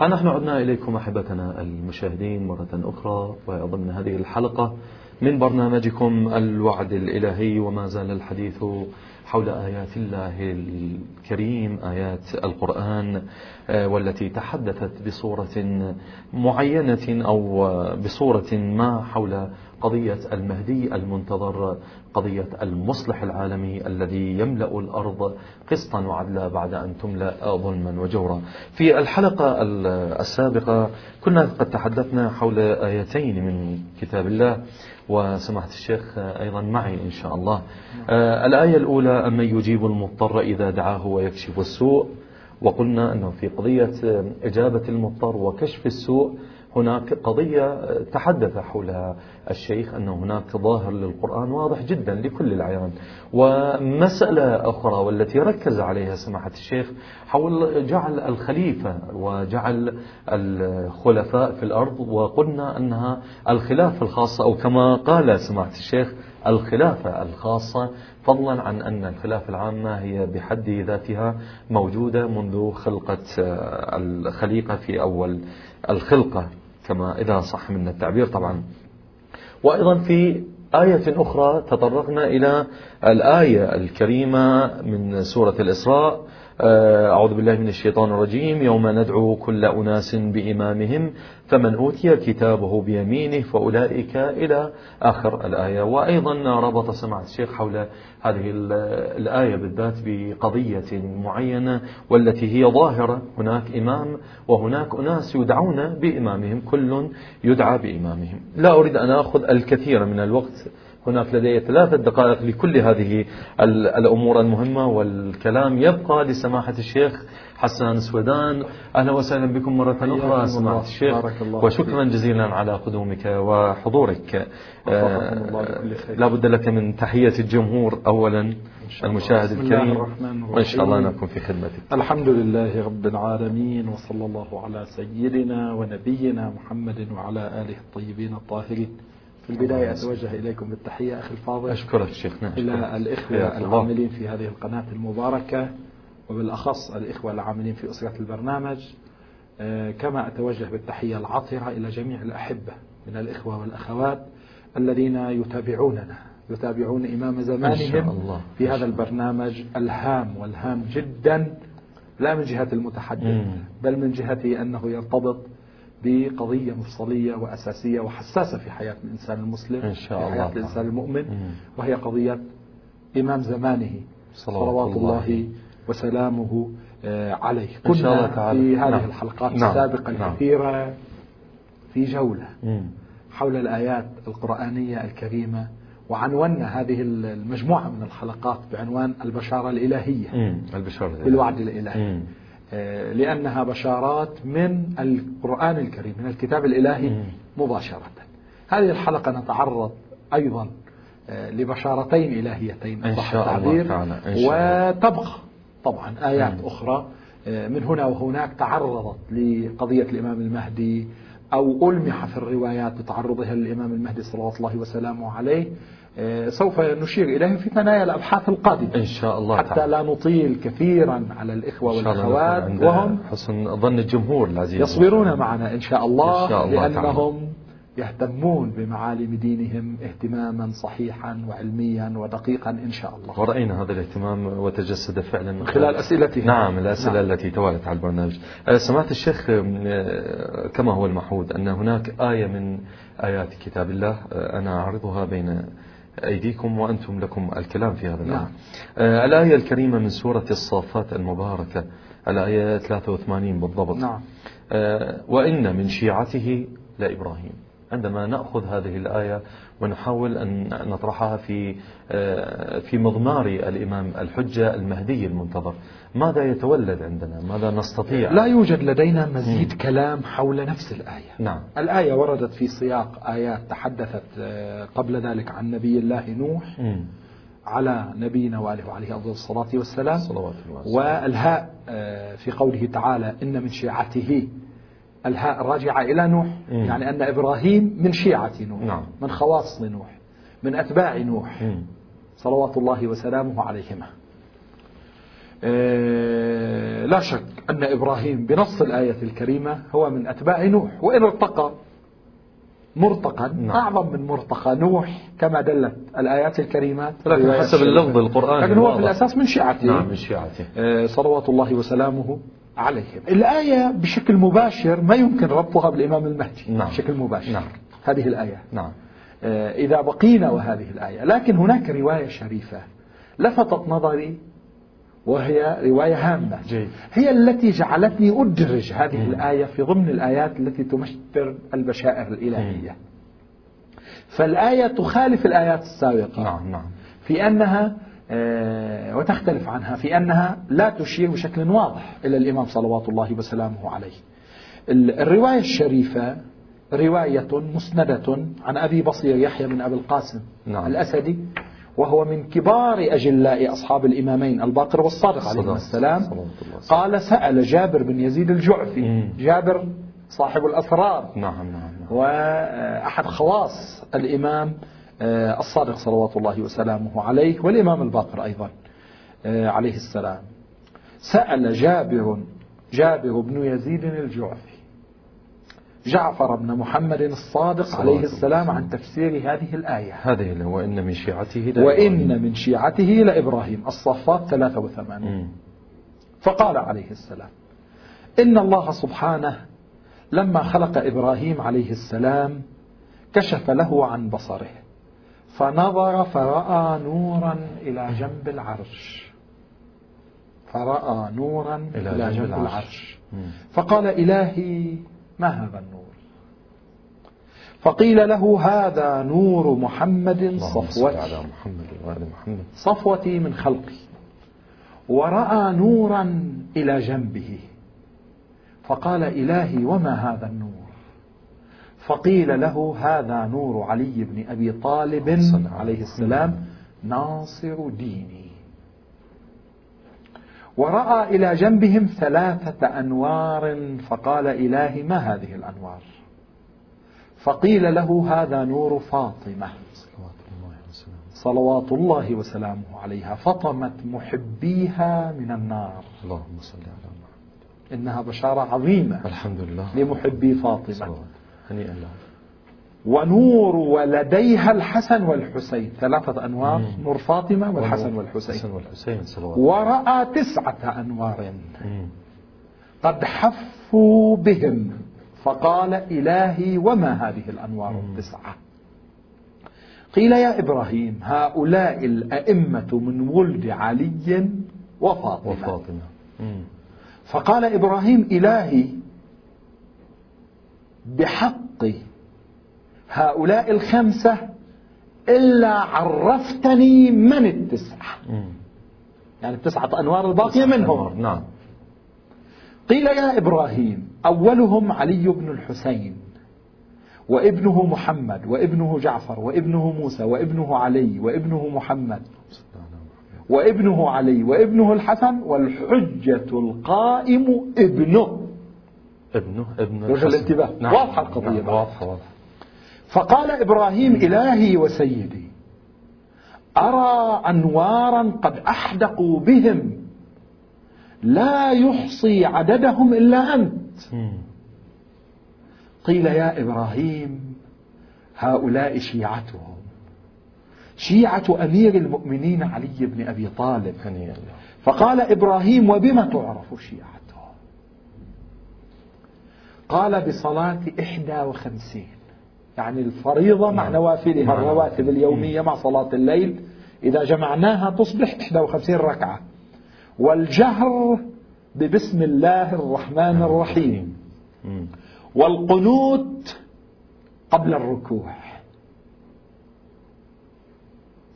ها نحن عدنا إليكم أحبتنا المشاهدين مرة أخرى وضمن هذه الحلقة من برنامجكم الوعد الإلهي وما زال الحديث حول آيات الله الكريم آيات القرآن آه، والتي تحدثت بصورة معينة أو بصورة ما حول قضية المهدي المنتظر قضية المصلح العالمي الذي يملأ الأرض قسطا وعدلا بعد أن تملأ ظلما وجورا. في الحلقة السابقة كنا قد تحدثنا حول آيتين من كتاب الله وسمحت الشيخ أيضا معي إن شاء الله. آه، الآية الأولى أمن يجيب المضطر إذا دعاه ويكشف السوء؟ وقلنا أنه في قضية إجابة المضطر وكشف السوء هناك قضية تحدث حولها الشيخ أن هناك ظاهر للقرآن واضح جدا لكل العيان. ومسألة أخرى والتي ركز عليها سماحة الشيخ حول جعل الخليفة وجعل الخلفاء في الأرض وقلنا أنها الخلافة الخاصة أو كما قال سماحة الشيخ الخلافة الخاصة فضلا عن أن الخلافة العامة هي بحد ذاتها موجودة منذ خلقة الخليقة في أول الخلقة. كما إذا صح من التعبير طبعا. وأيضا في آية أخرى تطرقنا إلى الآية الكريمة من سورة الإسراء. أعوذ بالله من الشيطان الرجيم. يوم ندعو كل أناس بإمامهم فمن أوتي كتابه بيمينه فأولئك إلى آخر الآية. وأيضا ربط سماعة الشيخ حول هذه الآية بالذات بقضية معينة والتي هي ظاهرة. هناك إمام وهناك أناس يدعون بإمامهم كل يدعى بإمامهم. لا أريد أن أخذ الكثير من الوقت هناك لدي ثلاثة دقائق لكل هذه الأمور المهمة والكلام. يبقى لسماحة الشيخ حسان سودان أهلا وسهلا بكم مرة أخرى سماحة الشيخ. وشكرا جزيلا على قدومك وحضورك. آه لا بد لك من تحية الجمهور أولا المشاهد الكريم. وإن شاء الله نكون في خدمتك. الحمد لله رب العالمين وصلى الله على سيدنا ونبينا محمد وعلى آله الطيبين الطاهرين. في البداية أتوجه إليكم بالتحية أخي الفاضل. أشكرك شيخنا إلى الإخوة العاملين في هذه القناة المباركة وبالأخص الإخوة العاملين في أسرة البرنامج. آه، كما أتوجه بالتحية العطرة إلى جميع الأحبة من الإخوة والأخوات الذين يتابعوننا يتابعون إمام زمانهم في هذا البرنامج الهام والهام جدا لا من جهة المتحدث بل من جهة أنه يرتبط بقضية مفصلية وأساسية وحساسة في حياة الإنسان المسلم إن شاء الله في حياة الإنسان المؤمن وهي قضية إمام زمانه صلوات الله وسلامه آه، عليه. كنا إن شاء الله تعالى. في هذه نعم. الحلقات نعم. السابقة نعم. الكثيرة في جولة حول الآيات القرآنية الكريمة وعنونا هذه المجموعة من الحلقات بعنوان البشارة الإلهية. البشارة بالوعد الإلهي. لأنها بشارات من القرآن الكريم من الكتاب الإلهي مباشرة. هذه الحلقة نتعرض أيضا آه، لبشارتين إلهيتين إن شاء الله وتبقى طبعا آيات. أخرى آه، من هنا وهناك تعرضت لقضية الإمام المهدي أو ألمح في الروايات بتعرضها للإمام المهدي صلوات الله وسلامه عليه. آه، سوف نشير إليه في ثنايا الأبحاث القادمة إن شاء الله حتى تعالى. لا نطيل كثيرا على الإخوة والأخوات وهم حسن ظن الجمهور العزيز يصبرون معنا إن شاء الله, إن شاء الله لأنهم تعالى. يهتمون بمعالم دينهم اهتماما صحيحا وعلميا ودقيقا إن شاء الله ورأينا هذا الاهتمام وتجسد فعلا من خلال أسئلتهم نعم الأسئلة نعم. التي توالت على البرنامج أه، سمعت الشيخ أه، كما هو المحود أن هناك آية من آيات كتاب الله أنا أعرضها بين أيديكم وأنتم لكم الكلام في هذا الأمر نعم. الآية الكريمة من سورة الصافات المباركة الآية 83 بالضبط نعم. وإن من شيعته لإبراهيم عندما نأخذ هذه الآية ونحاول أن نطرحها في آه، في مضمار الإمام الحجة المهدي المنتظر ماذا يتولد عندنا ماذا نستطيع لا يوجد لدينا مزيد م. كلام حول نفس الآية نعم. الآية وردت في سياق آيات تحدثت آه، قبل ذلك عن نبي الله نوح م. على نبينا وآله وعليه أفضل الصلاة والسلام صلوات والهاء آه، في قوله تعالى إن من شيعته الهاء راجعة إلى نوح مم. يعني أن إبراهيم من شيعة نوح نعم. من خواص نوح من أتباع نوح مم. صلوات الله وسلامه عليهما آه لا شك أن إبراهيم بنص الآية الكريمة هو من أتباع نوح وإن ارتقى مرتقا نعم. أعظم من مرتقى نوح كما دلت الآيات الكريمات لكن حسب اللفظ القرآني لكن هو في الأساس من شيعته نعم من شيعته آه، صلوات الله وسلامه عليهم الآية بشكل مباشر ما يمكن ربطها بالإمام المهدي نعم. بشكل مباشر نعم. هذه الآية نعم آه، إذا بقينا وهذه الآية لكن هناك رواية شريفة لفتت نظري وهي رواية هامة جيد. هي التي جعلتني أدرج هذه مم. الآية في ضمن الآيات التي تمثل البشائر الإلهية مم. فالآية تخالف الآيات السابقة نعم نعم في أنها وتختلف عنها في أنها لا تشير بشكل واضح إلى الإمام صلوات الله وسلامه عليه. الرواية الشريفة رواية مسندة عن أبي بصير يحيى بن أبي القاسم نعم. الأسدي وهو من كبار أجلاء أصحاب الإمامين الباقر والصادق عليه السلام. قال سأل جابر بن يزيد الجعفي. جابر صاحب الأسرار. نعم نعم, نعم. وأحد خواص الإمام آه، الصادق صلوات الله وسلامه عليه والإمام الباقر أيضا آه، عليه السلام. سأل جابر جابر بن يزيد الجعفي جعفر بن محمد الصادق عليه السلام عن تفسير هذه الآية. هذه وإن من شيعته وإن من شيعته لإبراهيم الصفات 83 فقال عليه السلام إن الله سبحانه لما خلق إبراهيم عليه السلام كشف له عن بصره. فنظر فرأى نورا إلى جنب العرش. فرأى نورا إلى, إلى جنب العرش, العرش. فقال إلهي ما هذا النور؟ فقيل له هذا نور محمد صفوتي على محمد وآل محمد. صفوتي من خلقي. ورأى نورا إلى جنبه. فقال إلهي وما هذا النور؟ فقيل له هذا نور علي بن أبي طالب عليه السلام ناصر ديني. ورأى إلى جنبهم ثلاثة أنوار فقال إلهي ما هذه الأنوار؟ فقيل له هذا نور فاطمة. صلوات الله وسلامه عليها فطمت محبيها من النار. اللهم صل على محمد. إنها بشارة عظيمة الحمد لله. لمحبي فاطمة. هنيئا له. ونور ولديها الحسن والحسين. ثلاثة أنوار مم. نور فاطمة والحسن والحسين. الحسن والحسين ورأى تسعة أنوار. مم. قد حفوا بهم فقال إلهي وما هذه الأنوار التسعة؟ قيل يا إبراهيم هؤلاء الأئمة من ولد علي وفاطمة, وفاطمة. فقال إبراهيم إلهي بحق هؤلاء الخمسة إلا عرفتني من التسعة. يعني التسعة أنوار الباقية منهم. نعم. قيل يا إبراهيم أولهم علي بن الحسين وابنه محمد وابنه جعفر وابنه موسى وابنه علي وابنه محمد وابنه علي وابنه الحسن والحجة القائم ابنه. ابنه ابن وجه الانتباه نعم. واضحة القضية نعم. واضحة واضحة. فقال إبراهيم إلهي وسيدي أرى أنوارا قد أحدقوا بهم لا يحصي عددهم إلا أنت. قيل يا إبراهيم هؤلاء شيعتهم. شيعة أمير المؤمنين علي بن أبي طالب. فقال إبراهيم وبما تعرف شيعته قال بصلاة إحدى وخمسين. يعني الفريضة مع نعم. نوافلها نعم. الرواتب اليومية مع صلاة الليل. إذا جمعناها تصبح 51 ركعة. والجهر ببسم الله الرحمن الرحيم. والقنوت قبل الركوع.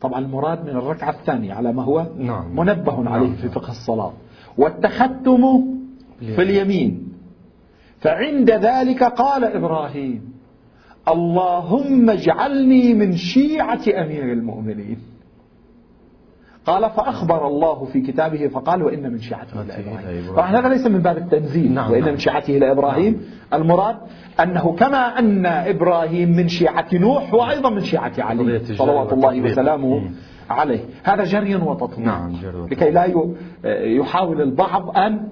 طبعا المراد من الركعة الثانية على ما هو نعم. منبه عليه في فقه الصلاة. والتختم في اليمين. فعند ذلك قال إبراهيم اللهم اجعلني من شيعة أمير المؤمنين. قال فأخبر الله في كتابه فقال وإن من شيعته لإبراهيم طبعا هذا ليس من باب التنزيل نعم وإن نعم. من شيعته لإبراهيم نعم. المراد أنه كما أن إبراهيم من شيعة نوح هو أيضا من شيعة علي صلوات الله وسلامه عليه. هذا جري وتطبيق نعم جري لكي لا يحاول البعض أن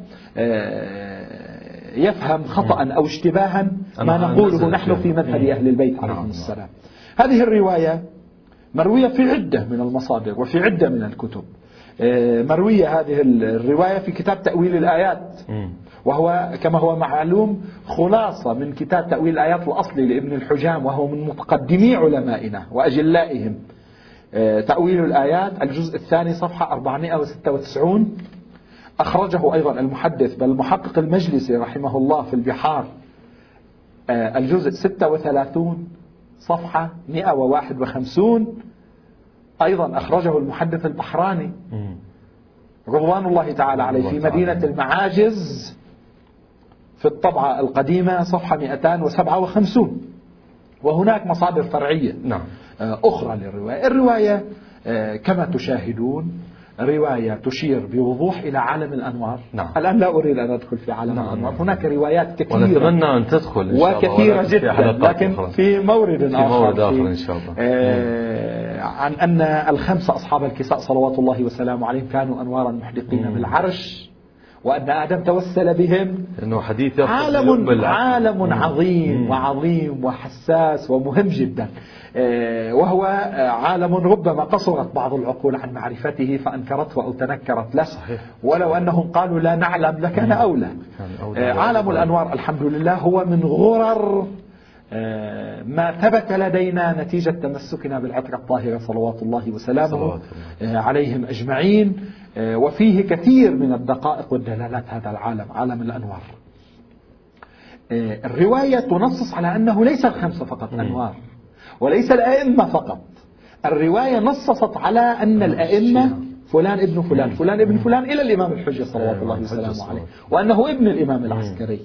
يفهم خطأ أو اشتباها ما نقوله نحن في مذهب أهل البيت عليهم. السلام. هذه الرواية مروية في عدة من المصادر وفي عدة من الكتب. مروية هذه الرواية في كتاب تأويل الآيات. وهو كما هو معلوم خلاصة من كتاب تأويل الآيات الأصلي لابن الحجام وهو من متقدمي علمائنا وأجلائهم. تأويل الآيات الجزء الثاني صفحة 496 أخرجه أيضا المحدث بل المحقق المجلسي رحمه الله في البحار آه، الجزء 36 صفحة 151 أيضا أخرجه المحدث البحراني. رضوان الله تعالى عليه في مدينة المعاجز في الطبعة القديمة صفحة 257 وهناك مصادر فرعية. نعم. آه، أخرى للرواية. الرواية آه، كما تشاهدون رواية تشير بوضوح إلى عالم الأنوار نعم. الآن لا أريد أن أدخل في عالم نعم. الأنوار هناك روايات كثيرة ونتمنى أن تدخل إن شاء وكثيرة الله جدا لكن أخرى. في مورد في آخر, مورد آخر إن شاء الله آه عن أن الخمسة أصحاب الكساء صلوات الله وسلامه عليهم كانوا أنوارا محدقين مم. بالعرش وأن آدم توسل بهم. إنه حديث عالم عالم عظيم. وعظيم وحساس ومهم جدا. آه، وهو آه، عالم ربما قصرت بعض العقول عن معرفته فأنكرته أو تنكرت له. صحيح. ولو أنهم قالوا لا نعلم لكان أولى. آه، عالم الأنوار الحمد لله هو من غرر ما ثبت لدينا نتيجة تمسكنا بالعطرة الطاهرة صلوات الله وسلامه عليهم أجمعين وفيه كثير من الدقائق والدلالات هذا العالم عالم الأنوار. الرواية تنصص على أنه ليس الخمسة فقط أنوار وليس الأئمة فقط. الرواية نصصت على أن الأئمة فلان ابن فلان فلان ابن فلان إلى الإمام الحجة صلوات الله وسلامه عليه. وأنه ابن الإمام العسكري.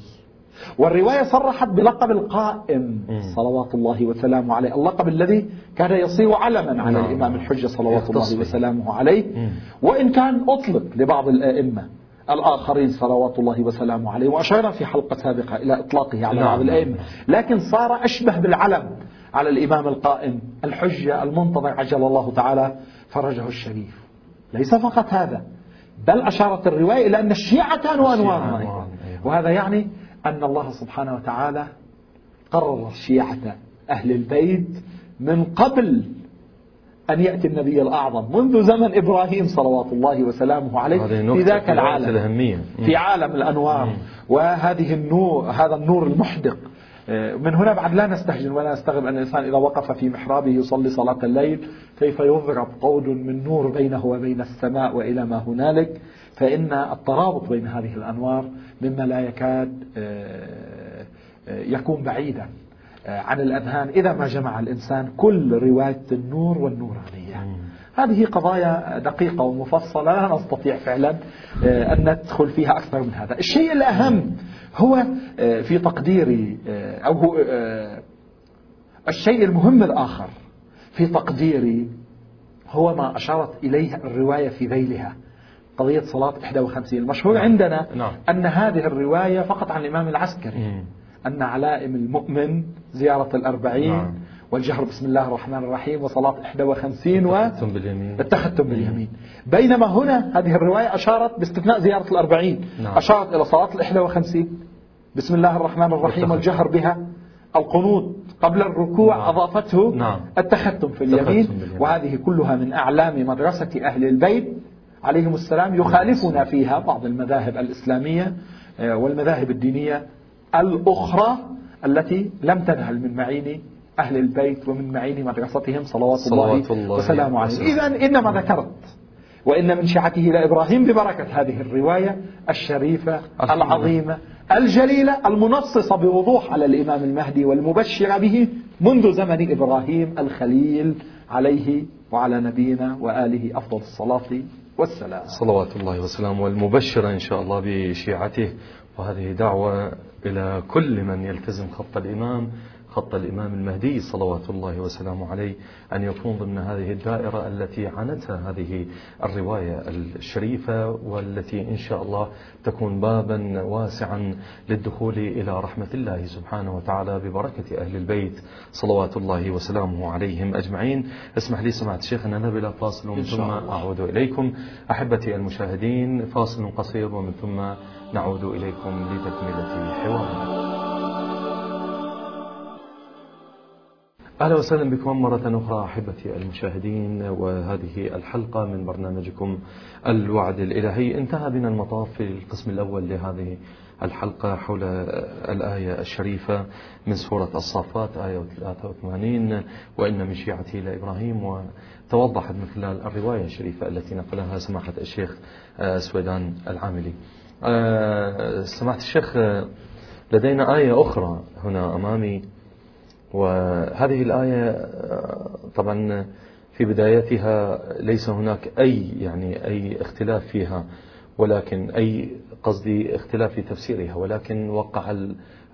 والرواية صرحت بلقب القائم صلوات الله وسلامه عليه. اللقب الذي كان يصير علما على نعم. الإمام الحجة صلوات الله وسلامه عليه. وإن كان أطلق لبعض الأئمة الآخرين صلوات الله وسلامه عليه. وأشرنا في حلقة سابقة إلى إطلاقه على بعض نعم. الأئمة. لكن صار أشبه بالعلم على الإمام القائم. الحجة المنتظر عجل الله تعالى فرجه الشريف. ليس فقط هذا بل أشارت الرواية إلى أن الشيعة كانوا أنوارا أيضا وهذا يعني أن الله سبحانه وتعالى قرر شيعة أهل البيت من قبل أن يأتي النبي الأعظم منذ زمن إبراهيم صلوات الله وسلامه عليه في ذاك العالم في عالم الأنوار. وهذه النور هذا النور المحدق. من هنا بعد لا نستهجن ولا نستغرب أن الإنسان إذا وقف في محرابه يصلي صلاة الليل كيف يضرب قود من نور بينه وبين السماء وإلى ما هنالك؟ فإن الترابط بين هذه الأنوار مما لا يكاد آه، آه، يكون بعيدا عن الأذهان. إذا ما جمع الإنسان كل رواية النور والنورانية. هذه قضايا دقيقة ومفصلة لا نستطيع فعلا أن ندخل فيها أكثر من هذا. الشيء الأهم هو آه، في تقديري آه، أو هو آه، الشيء المهم الآخر في تقديري هو ما أشارت إليه الرواية في ذيلها قضية صلاة 51 المشهور نعم. عندنا نعم. أن هذه الرواية فقط عن الإمام العسكري أن علائم المؤمن زيارة الأربعين نعم. والجهر. بسم الله الرحمن الرحيم. وصلاة 51 والتختم باليمين. التختم باليمين. بينما هنا هذه الرواية أشارت باستثناء زيارة الأربعين. نعم. أشارت إلى صلاة ال 51 بسم الله الرحمن الرحيم. والجهر بها القنوط قبل الركوع نعم. أضافته نعم. التختم في اليمين. وهذه كلها من أعلام مدرسة أهل البيت. عليهم السلام. يخالفنا فيها بعض المذاهب الإسلامية آه، والمذاهب الدينية الأخرى التي لم تنهل من معين أهل البيت ومن معين مدرستهم صلوات, صلوات الله, الله وسلامه عليه إذا إنما ذكرت وإن من شيعته إلى إبراهيم ببركة هذه الرواية الشريفة العظيمة الجليلة المنصصة بوضوح على الإمام المهدي والمبشرة به منذ زمن إبراهيم الخليل عليه وعلى نبينا وآله أفضل الصلاة والسلام. صلوات الله وسلامه والمبشرة إن شاء الله بشيعته. وهذه دعوة إلى كل من يلتزم خط الإمام خط الإمام المهدي صلوات الله وسلامه عليه أن يكون ضمن هذه الدائرة التي عنتها هذه الرواية الشريفة والتي إن شاء الله تكون بابا واسعا للدخول إلى رحمة الله سبحانه وتعالى ببركة أهل البيت صلوات الله وسلامه عليهم أجمعين. اسمح لي سمعت الشيخ أن نبل فاصل ثم أعود إليكم. أحبتي المشاهدين فاصل قصير ومن ثم نعود إليكم لتكملة حوارنا. أهلا وسهلا بكم مرة أخرى أحبتي المشاهدين وهذه الحلقة من برنامجكم الوعد الإلهي. انتهى بنا المطاف في القسم الأول لهذه الحلقة حول الآية الشريفة من سورة الصافات آية 83 وإن من شيعته لإبراهيم وتوضحت من خلال الرواية الشريفة التي نقلها سماحة الشيخ سويدان العاملي. سماحة الشيخ لدينا آية أخرى هنا أمامي. وهذه الآية طبعا في بدايتها ليس هناك أي يعني أي اختلاف فيها ولكن أي قصدي اختلاف في تفسيرها ولكن وقع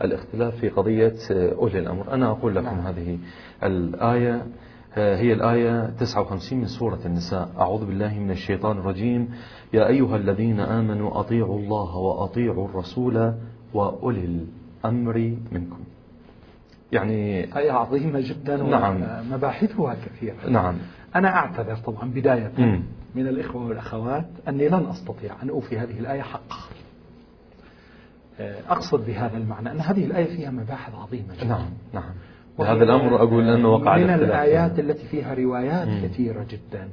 الاختلاف في قضية أولي الأمر. أنا أقول لكم نعم. هذه الآية هي الآية 59 من سورة النساء. أعوذ بالله من الشيطان الرجيم. يا أيها الذين آمنوا أطيعوا الله وأطيعوا الرسول وأولي الأمر منكم. يعني آية عظيمة جدا نعم. ومباحثها كثيرة. نعم. أنا أعتذر طبعا بداية م. من الإخوة والأخوات أني لن أستطيع أن أوفي هذه الآية حقها أقصد بهذا المعنى أن هذه الآية فيها مباحث عظيمة جدا. نعم نعم. هذا الأمر أقول أنه وقع من الآيات التي فيها روايات م. كثيرة جدا.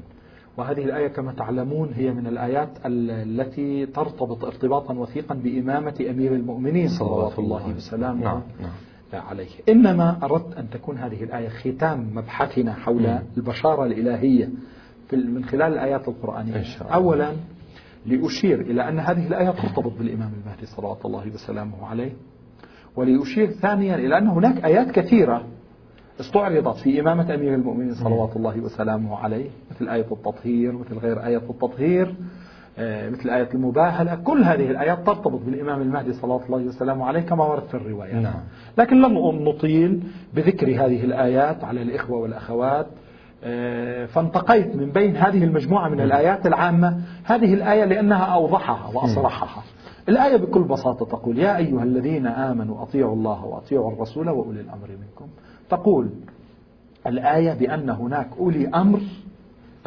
وهذه الآية كما تعلمون هي من الآيات التي ترتبط ارتباطا وثيقا بإمامة أمير المؤمنين صلوات الله وسلامه. نعم. نعم. عليه إنما أردت أن تكون هذه الآية ختام مبحثنا حول البشارة الإلهية من خلال الآيات القرآنية. أولا لأشير إلى أن هذه الآية ترتبط بالإمام المهدي صلوات الله وسلامه عليه. وليشير ثانيا إلى أن هناك آيات كثيرة استعرضت في إمامة أمير المؤمنين صلوات الله وسلامه عليه مثل آية التطهير مثل غير آية التطهير. مثل آية المباهلة كل هذه الآيات ترتبط بالإمام المهدي صلى الله عليه وسلم عليه كما ورد في الرواية. نعم. لكن لم نطيل بذكر هذه الآيات على الإخوة والأخوات فانتقيت من بين هذه المجموعة من الآيات العامة هذه الآية لأنها أوضحها وأصرحها. الآية بكل بساطة تقول يا أيها الذين آمنوا أطيعوا الله وأطيعوا الرسول وأولي الأمر منكم تقول الآية بأن هناك أولي أمر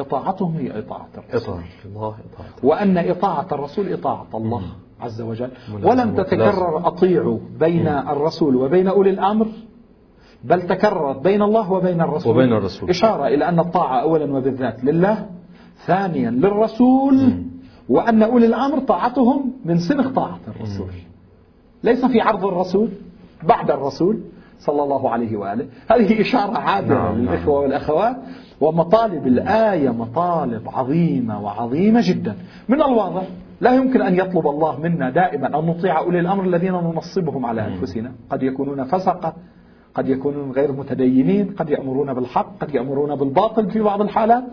إطاعتهم هي إطاعة الرسول. إطاعة الله إطاعة وأن إطاعة الرسول إطاعة الله عز وجل. ولم تتكرر أطيعوا بين الرسول وبين أولي الأمر بل تكررت بين الله وبين الرسول. وبين الرسول. إشارة إلى أن الطاعة أولا وبالذات لله ثانيا للرسول وأن أولي الأمر طاعتهم من سنخ طاعة الرسول. ليس في عرض الرسول بعد الرسول صلى الله عليه وآله. هذه إشارة عابرة نعم للإخوة نعم. والأخوات. ومطالب الآية مطالب عظيمة وعظيمة جدا. من الواضح لا يمكن أن يطلب الله منا دائما أن نطيع أولي الأمر الذين ننصبهم على أنفسنا. قد يكونون فسقة قد يكونون غير متدينين قد يأمرون بالحق قد يأمرون بالباطل في بعض الحالات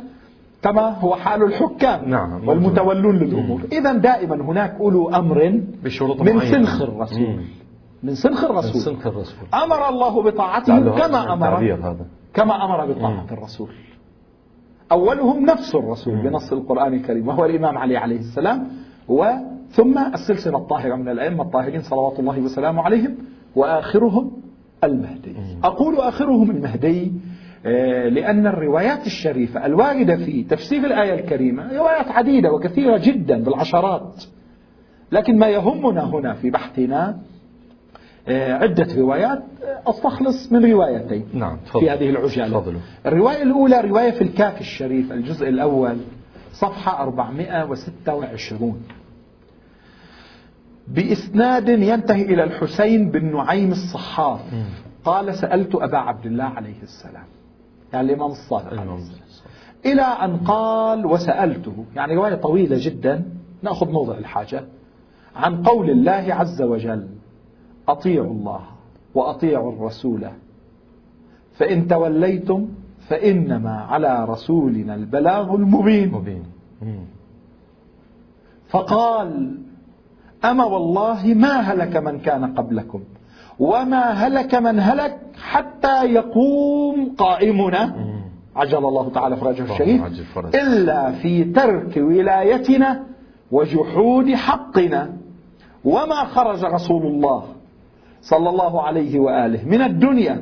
كما هو حال الحكام نعم والمتولون للأمور إذا دائما هناك أولو أمر بشروط من سنخ الرسول. من سنخ الرسول. من سنخ الرسول. أمر الله بطاعتهم كما أمر كما أمر بطاعة الرسول. أولهم نفس الرسول بنص القرآن الكريم وهو الإمام علي عليه السلام وثم السلسلة الطاهرة من الأئمة الطاهرين صلوات الله وسلامه عليهم وآخرهم المهدي. أقول آخرهم المهدي لأن الروايات الشريفة الواردة في تفسير الآية الكريمة روايات عديدة وكثيرة جدا بالعشرات لكن ما يهمنا هنا في بحثنا عدة روايات أستخلص من روايتين نعم في هذه العجالة. فضل. الرواية الأولى رواية في الكافي الشريف الجزء الأول صفحة 426 بإسناد ينتهي إلى الحسين بن نعيم الصحاف. قال سألت أبا عبد الله عليه السلام يعني الإمام الصادق إلى أن قال وسألته يعني رواية طويلة جدا نأخذ موضع الحاجة عن قول الله عز وجل أطيعوا الله وأطيعوا الرسول. فإن توليتم فإنما على رسولنا البلاغ المبين. مبين. فقال أما والله ما هلك من كان قبلكم وما هلك من هلك حتى يقوم قائمنا. عجل الله تعالى فرجه الشريف إلا في ترك ولايتنا وجحود حقنا. وما خرج رسول الله صلى الله عليه وآله. من الدنيا.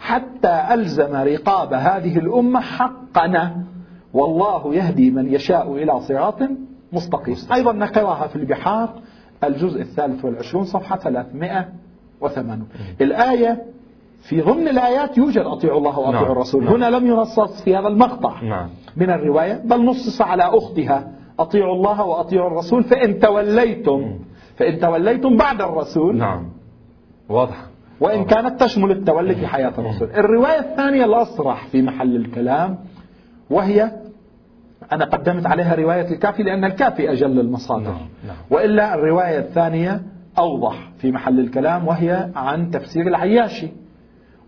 حتى ألزم رقاب هذه الأمة حقنا. والله يهدي من يشاء إلى صراط مستقيم. أيضا نقرأها في البحار. الجزء الثالث والعشرون صفحة 308 الآية في ضمن الآيات يوجد أطيعوا الله وأطيعوا نعم. الرسول. نعم. هنا لم ينصص في هذا المقطع. نعم. من الرواية. بل نصص على أختها. أطيعوا الله وأطيعوا الرسول. فإن توليتم. فإن توليتم بعد الرسول. نعم. واضح وإن. كانت تشمل التولي في حياة الرسول الرواية الثانية الأصرح في محل الكلام وهي أنا قدمت عليها رواية الكافي لأن الكافي أجل المصادر نعم. نعم. وإلا الرواية الثانية أوضح في محل الكلام وهي عن تفسير العياشي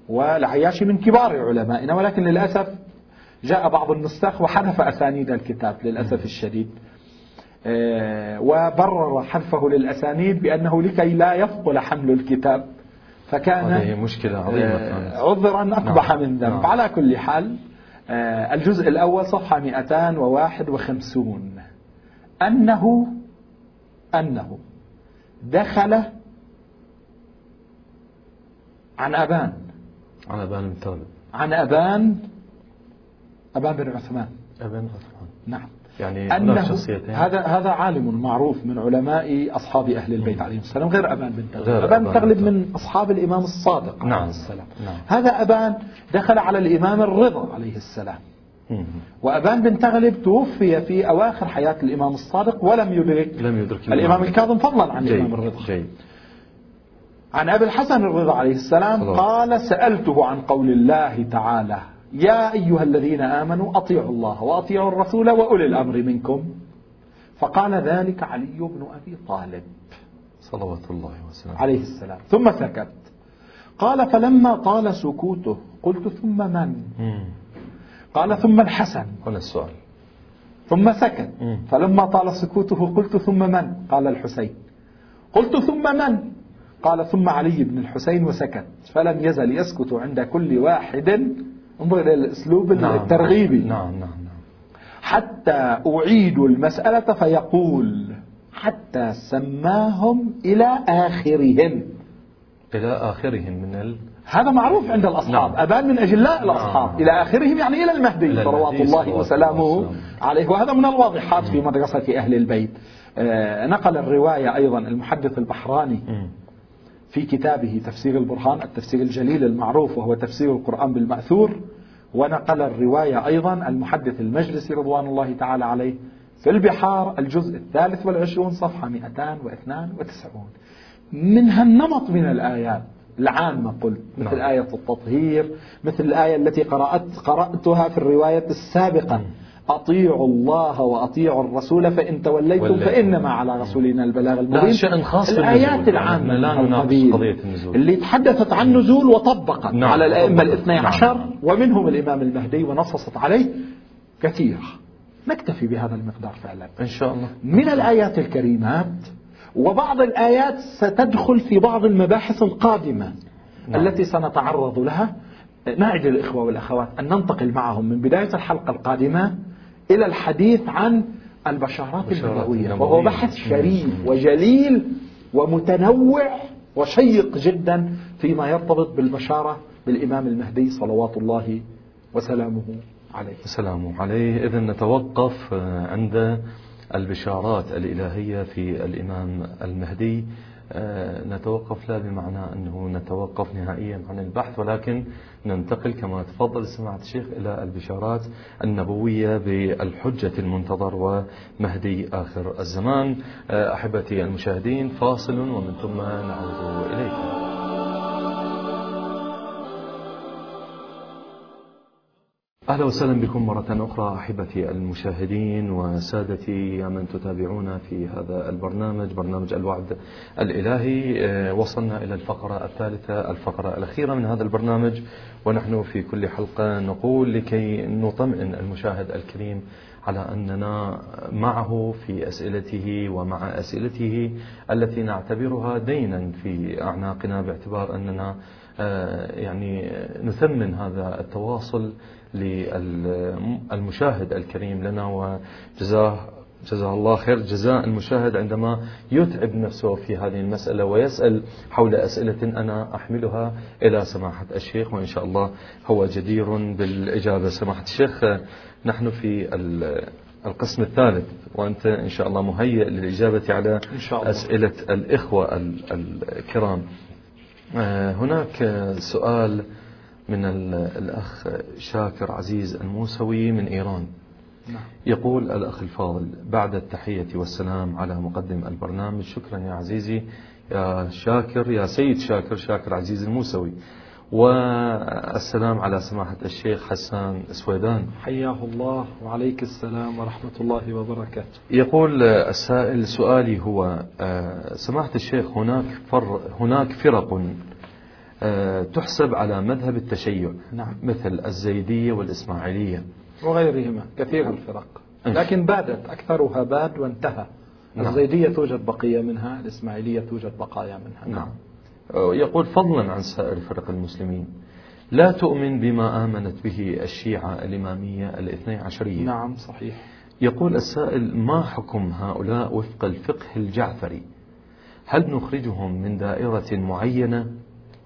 والعياشي من كبار علمائنا ولكن للأسف جاء بعض النسخ وحذف أسانيد الكتاب للأسف الشديد وبرر حذفه للأسانيد بأنه لكي لا يثقل حمل الكتاب. فكان هذه مشكلة عظيمة آه، عذرا أقبح نعم. من ذنب. نعم. على كل حال آه، الجزء الأول صفحة 251 أنه أنه دخل عن أبان. عن أبان بن عن أبان أبان بن عثمان. أبان عثمان. نعم. يعني أنه شخصيتين هذا هذا عالم معروف من علماء أصحاب أهل البيت عليهم السلام غير أبان بن تغلب. أبان بن تغلب من أصحاب الإمام الصادق نعم عليه السلام. نعم. هذا أبان دخل على الإمام الرضا عليه السلام. وأبان بن تغلب توفي في أواخر حياة الإمام الصادق ولم يدرك لم يدرك الإمام. الكاظم فضلا عن الإمام الرضا. جيد. عن أبي الحسن الرضا عليه السلام. قال سألته عن قول الله تعالى يا أيها الذين آمنوا أطيعوا الله وأطيعوا الرسول وأولي الأمر منكم. فقال ذلك علي بن أبي طالب صلوات الله وسلامه. عليه السلام. ثم سكت. قال فلما طال سكوته قلت ثم من؟ قال ثم الحسن. هنا السؤال. ثم سكت. فلما طال سكوته قلت ثم من؟ قال الحسين. قلت ثم من؟ قال ثم علي بن الحسين وسكت. فلم يزل يسكت عند كل واحد انظر إلى الأسلوب نعم الترغيبي. نعم نعم نعم. حتى أعيد المسألة فيقول حتى سماهم إلى آخرهم. إلى آخرهم من ال... هذا معروف عند الأصحاب. نعم. أبان من أجلاء الأصحاب. نعم. إلى آخرهم يعني إلى المهدي صلوات الله وسلامه عليه. وهذا من الواضحات في مدرسة أهل البيت. آه نقل الرواية أيضا المحدث البحراني. م. في كتابه تفسير البرهان التفسير الجليل المعروف وهو تفسير القرآن بالمأثور ونقل الرواية أيضا المحدث المجلسي رضوان الله تعالى عليه في البحار الجزء الثالث والعشرون صفحة 292 من هالنمط من الآيات العامة قلت مثل نعم. آية التطهير مثل الآية التي قرأت قرأتها في الرواية السابقة. أطيعوا الله وأطيعوا الرسول فإن توليتم فإنما على رسولنا البلاغ المبين. شأن خاص الآيات العامة لا نناقش قضية النزول. اللي تحدثت عن نزول وطبقت نعم. على الأئمة الاثني نعم. عشر نعم ومنهم الإمام المهدي ونصصت عليه كثير. نكتفي بهذا المقدار فعلا. إن شاء الله. من الآيات الكريمات وبعض الآيات ستدخل في بعض المباحث القادمة نعم. التي سنتعرض لها. نعد الإخوة والأخوات أن ننتقل معهم من بداية الحلقة القادمة إلى الحديث عن البشارات النبوية. وهو بحث شريف وجليل ومتنوع وشيق جدا فيما يرتبط بالبشارة بالإمام المهدي صلوات الله وسلامه عليه. سلامه عليه. إذا نتوقف عند البشارات الإلهية في الإمام المهدي. آه، نتوقف لا بمعنى أنه نتوقف نهائيا عن البحث ولكن ننتقل كما تفضل سماعة الشيخ إلى البشارات النبوية بالحجة المنتظر ومهدي آخر الزمان. آه، أحبتي المشاهدين فاصل ومن ثم نعود إليكم. أهلا وسهلا بكم مرة أخرى أحبتي المشاهدين وسادتي يا من تتابعونا في هذا البرنامج برنامج الوعد الإلهي. آه، وصلنا إلى الفقرة الثالثة الفقرة الأخيرة من هذا البرنامج ونحن في كل حلقة نقول لكي نطمئن المشاهد الكريم على أننا معه في أسئلته ومع أسئلته التي نعتبرها دينا في أعناقنا باعتبار أننا آه، يعني نثمن هذا التواصل للمشاهد الكريم لنا وجزاه جزاه الله خير. جزاء المشاهد عندما يتعب نفسه في هذه المسألة ويسأل حول أسئلة أنا أحملها إلى سماحة الشيخ وإن شاء الله هو جدير بالإجابة. سماحة الشيخ نحن في القسم الثالث وأنت إن شاء الله مهيئ للإجابة على إن شاء الله. أسئلة الإخوة الكرام. آه، هناك سؤال من الأخ شاكر عزيز الموسوي من إيران. نعم. يقول الأخ الفاضل بعد التحية والسلام على مقدم البرنامج شكرا يا عزيزي. يا شاكر يا سيد شاكر شاكر عزيز الموسوي. والسلام على سماحة الشيخ حسان سويدان. حياه الله وعليك السلام ورحمة الله وبركاته. يقول السائل سؤالي هو آه، سماحة الشيخ هناك فر هناك فرق تحسب على مذهب التشيع نعم. مثل الزيدية والإسماعيلية. وغيرهما كثير الفرق. لكن بادت أكثرها باد وانتهى. نعم. الزيدية توجد بقية منها الإسماعيلية توجد بقايا منها. نعم. يقول فضلا عن سائر فرق المسلمين. لا تؤمن بما آمنت به الشيعة الإمامية الاثني عشرية. نعم صحيح. يقول السائل ما حكم هؤلاء وفق الفقه الجعفري؟ هل نخرجهم من دائرة معينة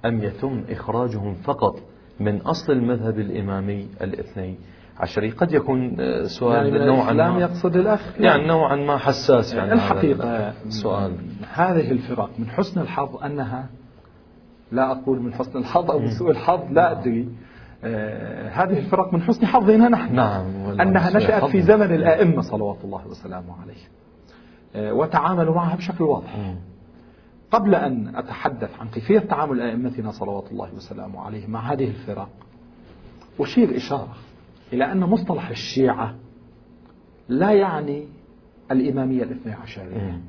أم يتم إخراجهم فقط من أصل المذهب الإمامي الاثني؟ عشري. قد يكون سؤال يعني نوعا ما. يقصد الأخ. يعني نوعا ما حساس يعني الحقيقة سؤال هذه الفرق من حسن الحظ أنها لا أقول من حسن الحظ أو من سوء الحظ لا أدري. آه هذه الفرق من حسن حظنا نحن. نعم أنها نشأت في زمن الآئمة صلوات الله وسلامه عليه. آه وتعاملوا معها بشكل واضح. قبل أن أتحدث عن كيفية تعامل أئمتنا صلوات الله وسلامه عليه مع هذه الفرق أشير إشارة إلى أن مصطلح الشيعة لا يعني الإمامية الاثنى عشرية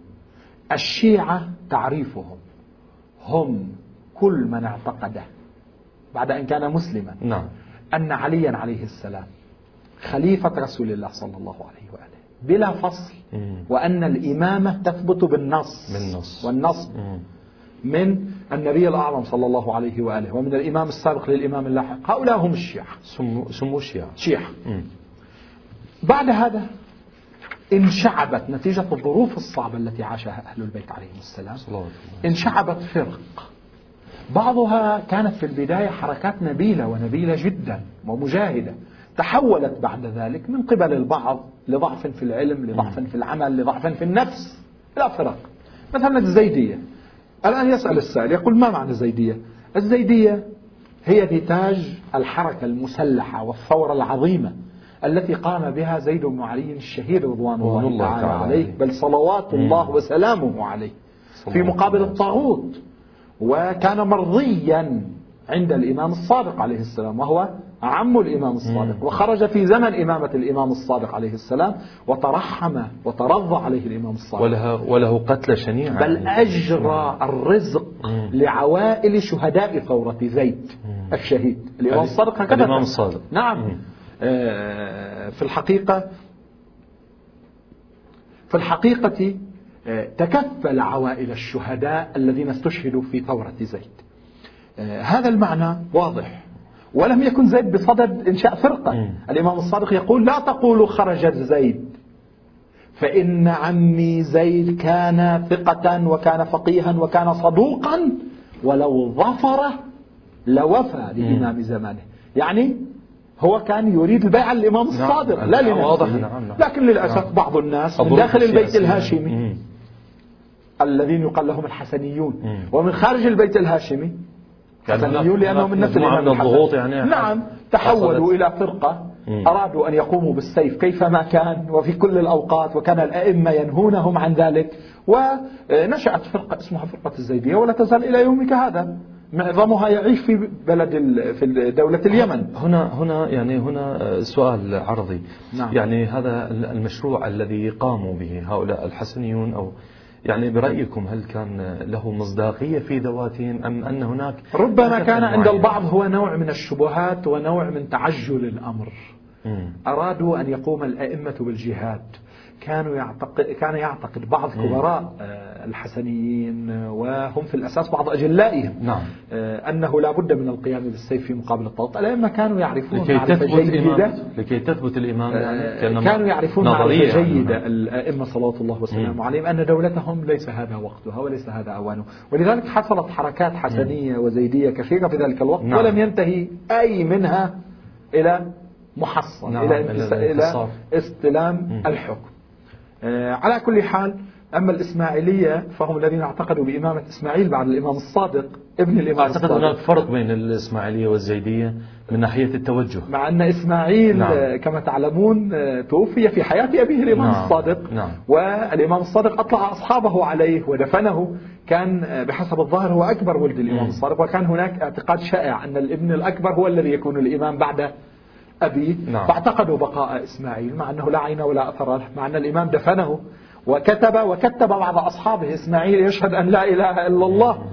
الشيعة تعريفهم هم كل من اعتقد بعد أن كان مسلما نعم. أن عليا عليه السلام خليفة رسول الله صلى الله عليه وآله. بلا فصل. وأن الإمامة تثبت بالنص. بالنص. والنص من النبي الأعظم صلى الله عليه وآله ومن الإمام السابق للإمام اللاحق. هؤلاء هم الشيعة. سموا الشيعة. شيعة. بعد هذا انشعبت نتيجة الظروف الصعبة التي عاشها أهل البيت عليهم السلام. انشعبت فرق. بعضها كانت في البداية حركات نبيلة ونبيلة جدا ومجاهدة. تحولت بعد ذلك من قبل البعض لضعف في العلم لضعف في العمل لضعف في النفس إلى فرق. مثلا الزيدية. الآن يسأل السائل يقول ما معنى الزيدية؟ الزيدية هي نتاج الحركة المسلحة والثورة العظيمة التي قام بها زيد بن علي الشهيد رضوان الله, الله تعالى عليه بل صلوات الله وسلامه عليه في مقابل الطاغوت وكان مرضيا عند الإمام الصادق عليه السلام وهو عم الإمام الصادق. وخرج في زمن إمامة الإمام الصادق عليه السلام وترحم وترضى عليه الإمام الصادق. وله, وله قتل شنيع بل أجرى الرزق لعوائل شهداء ثورة زيد الشهيد. الإمام الصادق هكذا الإمام الصادق. نعم. آه، في الحقيقة في الحقيقة آه، تكفل عوائل الشهداء الذين استشهدوا في ثورة زيد. آه، هذا المعنى واضح. ولم يكن زيد بصدد إنشاء فرقة م. الإمام الصادق يقول لا تقولوا خرجت زيد فإن عمي زيد كان ثقة وكان فقيها وكان صدوقا ولو ظفر لوفى لإمام زمانه يعني هو كان يريد البيع للإمام نعم. الصادق نعم. لا لنفسه واضح نعم. نعم. لكن للأسف نعم. بعض الناس من داخل البيت الهاشمي الذين يقال لهم الحسنيون ومن خارج البيت الهاشمي حسنيون لأنهم من نفس الإمام الضغوط يعني. نعم تحولوا إلى فرقة أرادوا أن يقوموا بالسيف كيفما كان وفي كل الأوقات وكان الأئمة ينهونهم عن ذلك ونشأت فرقة اسمها فرقة الزيدية ولا تزال إلى يومك هذا. معظمها يعيش في بلد في دولة اليمن. هنا هنا يعني هنا سؤال عرضي. نعم. يعني هذا المشروع الذي قاموا به هؤلاء الحسنيون أو يعني برأيكم هل كان له مصداقية في ذواتهم أم أن هناك ربما كان عند البعض هو نوع من الشبهات ونوع من تعجل الأمر. أرادوا أن يقوم الأئمة بالجهاد. كانوا يعتقد كان يعتقد بعض كبراء آه، الحسنيين وهم في الأساس بعض أجلائهم نعم. آه، أنه لا بد من القيام بالسيف في مقابل الطاغوت، الأئمة كانوا يعرفون لكي تثبت جيدة لكي تثبت الإمام يعني كانوا يعرفون جيده يعني. الأئمة صلوات الله وسلامه عليهم أن دولتهم ليس هذا وقتها وليس هذا اوانه، ولذلك حصلت حركات حسنية وزيدية كثيرة في ذلك الوقت نعم. ولم ينتهي أي منها إلى محصن نعم. إلى إلى استلام الحكم. آه، على كل حال أما الإسماعيلية فهم الذين اعتقدوا بإمامة إسماعيل بعد الإمام الصادق ابن الإمام أعتقد الصادق هناك فرق بين الإسماعيلية والزيدية من ناحية التوجه مع أن إسماعيل نعم. آه، كما تعلمون آه، توفي في حياة أبيه الإمام نعم. الصادق نعم. والإمام الصادق أطلع أصحابه عليه ودفنه كان بحسب الظاهر هو أكبر ولد الإمام الصادق وكان هناك اعتقاد شائع أن الابن الأكبر هو الذي يكون الإمام بعد أبيه نعم. فاعتقدوا بقاء إسماعيل مع أنه لا عين ولا أثر له مع أن الإمام دفنه وكتب وكتب بعض أصحابه إسماعيل يشهد أن لا إله إلا الله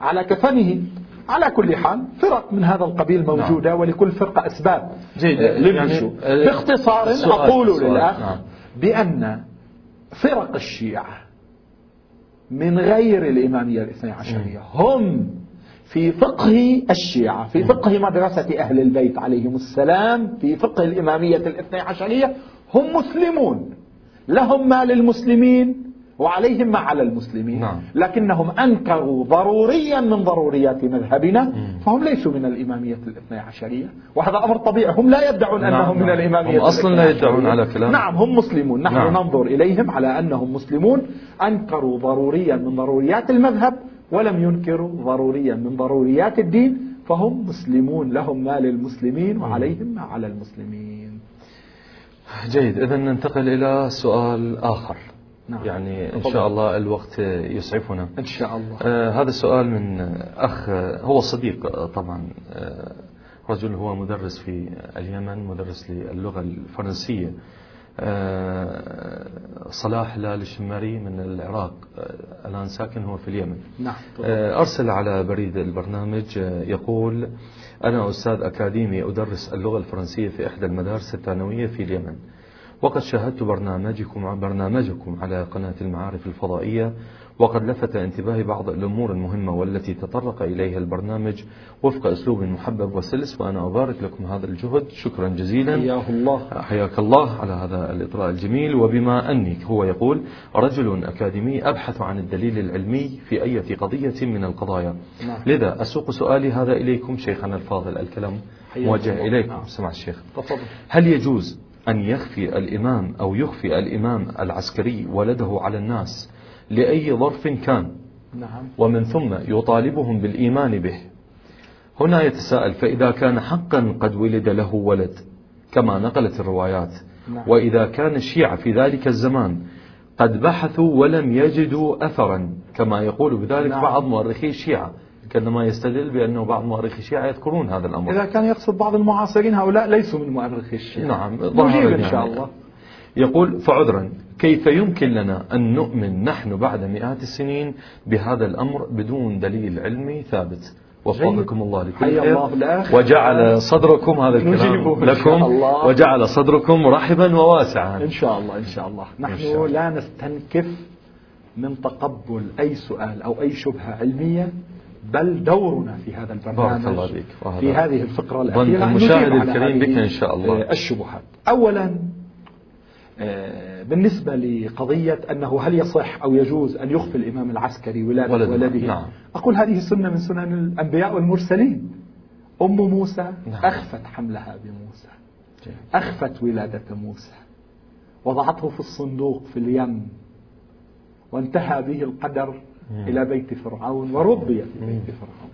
على كفنه على كل حال فرق من هذا القبيل موجودة نعم. ولكل فرقة أسباب جيد يعني باختصار أقول للأخ نعم. بأن فرق الشيعة من غير الإمامية الاثنى عشرية هم في فقه الشيعة في فقه مدرسة أهل البيت عليهم السلام في فقه الإمامية الاثنى عشرية هم مسلمون. لهم ما للمسلمين وعليهم ما على المسلمين. نعم. لكنهم أنكروا ضروريا من ضروريات مذهبنا فهم ليسوا من الإمامية الاثنى عشرية. وهذا أمر طبيعي هم لا يدعون نعم أنهم نعم. من الإمامية هم أصلا لا يدعون على كلام. نعم هم مسلمون. نحن نعم. ننظر إليهم على أنهم مسلمون. أنكروا ضروريا من ضروريات المذهب. ولم ينكروا ضروريا من ضروريات الدين فهم مسلمون لهم ما للمسلمين وعليهم ما على المسلمين. جيد إذا ننتقل إلى سؤال آخر. نعم. يعني إن شاء الله الوقت يسعفنا. إن شاء الله. آه هذا السؤال من أخ هو صديق طبعا آه رجل هو مدرس في اليمن مدرس للغة الفرنسية. صلاح لال الشماري من العراق آه، الآن ساكن هو في اليمن نعم. آه، أرسل على بريد البرنامج يقول أنا أستاذ أكاديمي أدرس اللغة الفرنسية في إحدى المدارس الثانوية في اليمن وقد شاهدت برنامجكم برنامجكم على قناة المعارف الفضائية وقد لفت انتباهي بعض الأمور المهمة والتي تطرق إليها البرنامج وفق أسلوب محبب وسلس وأنا أبارك لكم هذا الجهد. شكرا جزيلا. حياك الله. حياك الله على هذا الإطراء الجميل. وبما أني هو يقول رجل أكاديمي أبحث عن الدليل العلمي في أي قضية من القضايا. نعم. لذا أسوق سؤالي هذا إليكم شيخنا الفاضل الكلام. موجه إليكم. نعم. سمع الشيخ. تفضل. هل يجوز أن يخفي الإمام أو يخفي الإمام العسكري ولده على الناس لأي ظرف كان. نعم. ومن ثم يطالبهم بالإيمان به. هنا يتساءل فإذا كان حقا قد ولد له ولد كما نقلت الروايات. نعم. وإذا كان الشيعة في ذلك الزمان قد بحثوا ولم يجدوا أثرا كما يقول بذلك نعم. بعض مؤرخي الشيعة. كأنما يستدل بأنه بعض مؤرخي الشيعة يذكرون هذا الأمر. إذا كان يقصد بعض المعاصرين هؤلاء ليسوا من مؤرخي الشيعة. نعم نجيب إن شاء الله. يقول فعذرا. كيف يمكن لنا أن نؤمن نحن بعد مئات السنين بهذا الأمر بدون دليل علمي ثابت؟ وفقكم الله لكل خير. وجعل صدركم هذا الكلام لكم وجعل صدركم رحبا وواسعا. إن شاء الله إن شاء الله. نحن شاء الله. لا نستنكف من تقبل أي سؤال أو أي شبهة علمية بل دورنا في هذا البرنامج بارك الله بك في هذه الفقرة الأخيرة. المشاهد الكريم بك إن شاء الله. الشبهات. أولا بالنسبة لقضية أنه هل يصح أو يجوز أن يخفي الإمام العسكري ولادة ولد ولده؟ نعم. أقول هذه سنة من سنن الأنبياء والمرسلين. أم موسى نعم. أخفت حملها بموسى. أخفت ولادة موسى. وضعته في الصندوق في اليم. وانتهى به القدر. إلى بيت فرعون وربي في بيت فرعون.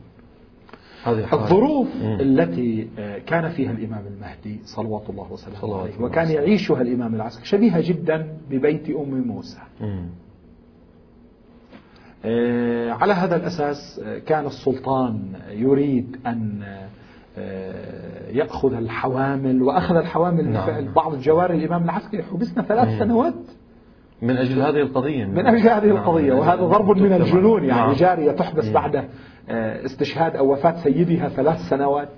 الظروف التي آه، كان فيها الإمام المهدي صلوات الله وسلامه عليه. وكان يعيشها الإمام العسكري. شبيهة جدا ببيت أم موسى. آه، على هذا الأساس آه، كان السلطان يريد أن يأخذ الحوامل وأخذ الحوامل نعم. بعض جواري الإمام العسكري. حبسنا ثلاث سنوات. من أجل هذه القضية. من أجل هذه نعم. القضية وهذا ضرب من الجنون يعني نعم. جارية تحبس بعد آه، استشهاد أو وفاة سيدها ثلاث سنوات.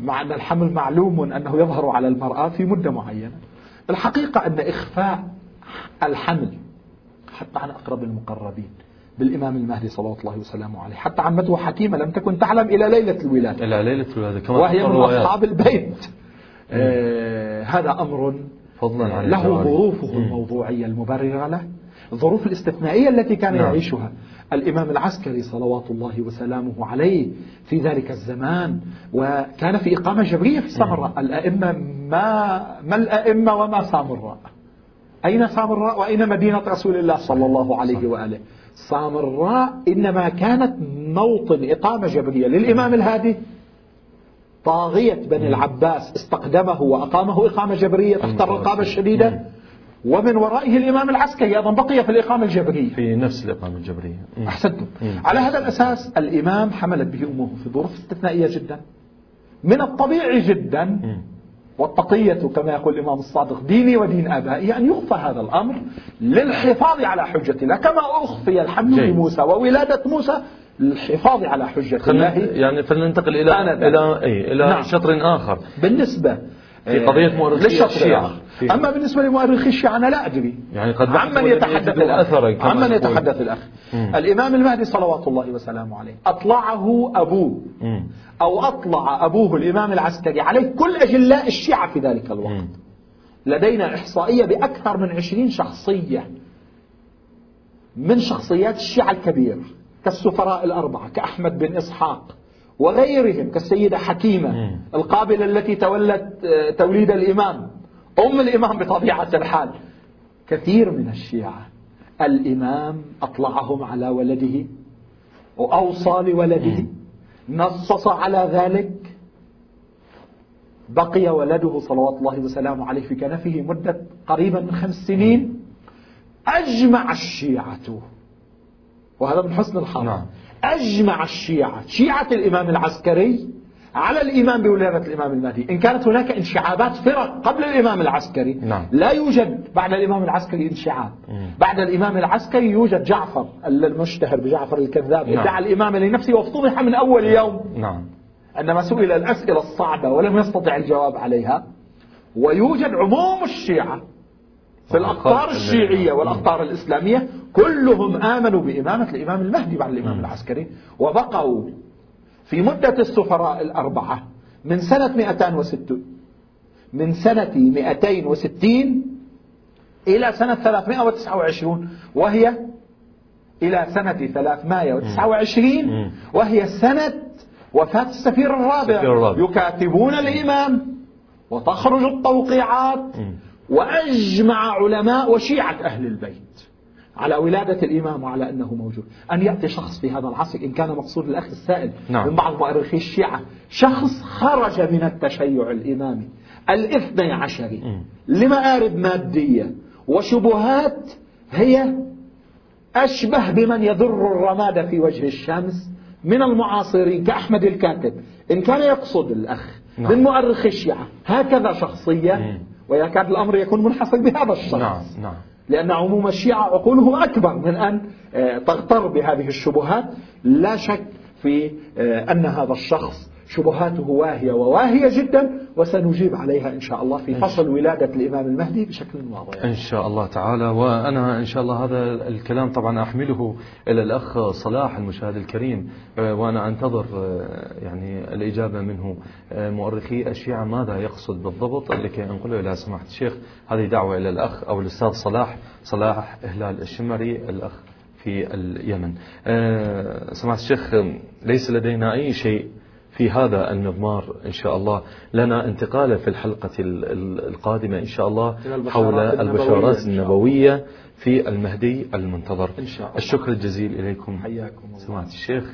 مع أن الحمل معلوم أنه يظهر على المرأة في مدة معينة. الحقيقة أن إخفاء الحمل حتى عن أقرب المقربين بالإمام المهدي صلوات الله وسلامه عليه حتى عمته حكيمة لم تكن تعلم إلى ليلة الولادة. إلى ليلة الولادة كما وهي من أصحاب البيت. آه هذا أمر فضلا عن له ظروفه الموضوعية المبررة له الظروف الاستثنائية التي كان نعم. يعيشها. الإمام العسكري صلوات الله وسلامه عليه في ذلك الزمان وكان في إقامة جبرية في سامراء. الأئمة ما, ما الأئمة وما سامراء؟ أين سامراء وأين مدينة رسول الله صلى الله عليه وآله؟ سامراء إنما كانت موطن إقامة جبرية. للإمام الهادي طاغية بني العباس استقدمه وأقامه إقامة جبرية تحت الرقابة الشديدة. ومن ورائه الإمام العسكري أيضا بقي في الإقامة الجبرية. في نفس الإقامة الجبرية. أحسنتم. على هذا الأساس الإمام حملت به أمه في ظروف استثنائية جدا. من الطبيعي جدا والتقية كما يقول الإمام الصادق ديني ودين آبائي أن يخفى هذا الأمر للحفاظ على حجة الله. كما أخفي الحمل بموسى وولادة موسى للحفاظ على حجة الله. يعني فلننتقل إلى إلى أي إلى نعم. شطر آخر. بالنسبة في قضية مؤرخي الشيعة. أما بالنسبة لمؤرخي الشيعة أنا لا أدري. يعني قد عمن يتحدث الأخ عمن يتحدث الأخ الإمام المهدي صلوات الله وسلامه عليه أطلعه أبوه. مم. أو أطلع أبوه الإمام العسكري عليه كل أجلاء الشيعة في ذلك الوقت. مم. لدينا إحصائية بأكثر من عشرين شخصية. من شخصيات الشيعة الكبيرة كالسفراء الأربعة كأحمد بن إسحاق وغيرهم كالسيدة حكيمة القابلة التي تولت آه، توليد الإمام أم الإمام بطبيعة الحال. كثير من الشيعة الإمام أطلعهم على ولده وأوصى لولده نصص على ذلك بقي ولده صلوات الله وسلامه عليه في كنفه مدة قريبا من خمس سنين. أجمع الشيعة وهذا من حسن الحظ نعم. أجمع الشيعة شيعة الإمام العسكري على الإيمان بولادة الإمام المهدي إن كانت هناك انشعابات فرق قبل الإمام العسكري نعم. لا يوجد بعد الإمام العسكري انشعاب مم. بعد الإمام العسكري يوجد جعفر المشتهر بجعفر الكذاب نعم. ادعى الإمامة لنفسه وافتضح من أول يوم نعم. عندما سئل الأسئلة الصعبة ولم يستطع الجواب عليها ويوجد عموم الشيعة في الأقطار الشيعية والأقطار الإسلامية كلهم آمنوا بإمامة الإمام المهدي بعد الإمام العسكري وبقوا في مدة السفراء الأربعة من سنة 260 من سنة 260 إلى سنة 329 وهي إلى سنة 329 وهي سنة وفاة السفير الرابع. يكاتبون الإمام وتخرج التوقيعات. وأجمع علماء وشيعة أهل البيت على ولادة الإمام وعلى أنه موجود أن يأتي شخص في هذا العصر إن كان مقصود الأخ السائل نعم. من بعض مؤرخي الشيعة شخص خرج من التشيع الإمامي الاثني عشري لمآرب مادية وشبهات هي أشبه بمن يضر الرماد في وجه الشمس من المعاصرين كأحمد الكاتب إن كان يقصد الأخ نعم. من مؤرخي الشيعة هكذا شخصية ويكاد الأمر يكون منحصر بهذا الشخص نعم. نعم. لأن عموم الشيعة عقولهم أكبر من أن آه، تغتر بهذه الشبهات لا شك في آه، أن هذا الشخص شبهاته واهية وواهية جدا وسنجيب عليها إن شاء الله في فصل ولادة الإمام المهدي بشكل واضح. إن شاء الله تعالى. وأنا إن شاء الله هذا الكلام طبعا أحمله إلى الأخ صلاح المشاهد الكريم. آه، وأنا أنتظر يعني الإجابة منه. مؤرخي الشيعة ماذا يقصد بالضبط؟ لكي أنقله إلى سماحة الشيخ. هذه دعوة إلى الأخ أو الأستاذ صلاح صلاح إهلال الشمري الأخ في اليمن. سماحة الشيخ ليس لدينا أي شيء في هذا المضمار إن شاء الله. لنا انتقال في الحلقة القادمة إن شاء الله حول البشارات النبوية في المهدي المنتظر. إن شاء الله. الشكر الجزيل إليكم. حياكم سماحة الشيخ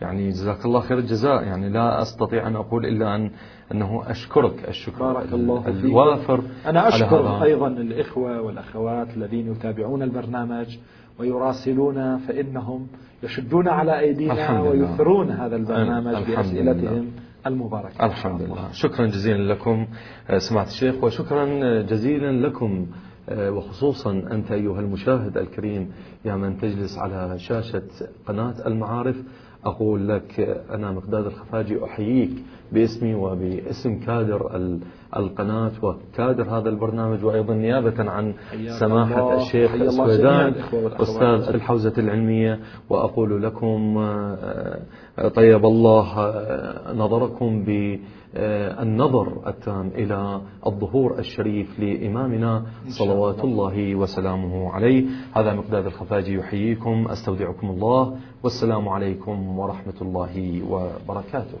يعني جزاك الله خير الجزاء. يعني لا أستطيع أن أقول إلا أن أنه أشكرك. الشكر بارك الله الوافر أنا أشكر أيضا الإخوة والأخوات الذين يتابعون البرنامج. ويراسلون فإنهم يشدون على أيدينا ويثرون هذا البرنامج بأسئلتهم المباركة. الحمد لله. شكرا جزيلا لكم سماحة الشيخ وشكرا جزيلا لكم آه، وخصوصا أنت أيها المشاهد الكريم يا من تجلس على شاشة قناة المعارف. أقول لك أنا مقداد الخفاجي أحييك باسمي وباسم كادر القناة وكادر هذا البرنامج وأيضا نيابة عن سماحة الشيخ السويدان أستاذ الحوزة العلمية وأقول لكم آه، طيب الله آه، نظركم بالنظر التام إلى الظهور الشريف لإمامنا صلوات الله وسلامه عليه. هذا مقداد الخفاجي يحييكم أستودعكم الله والسلام عليكم ورحمة الله وبركاته.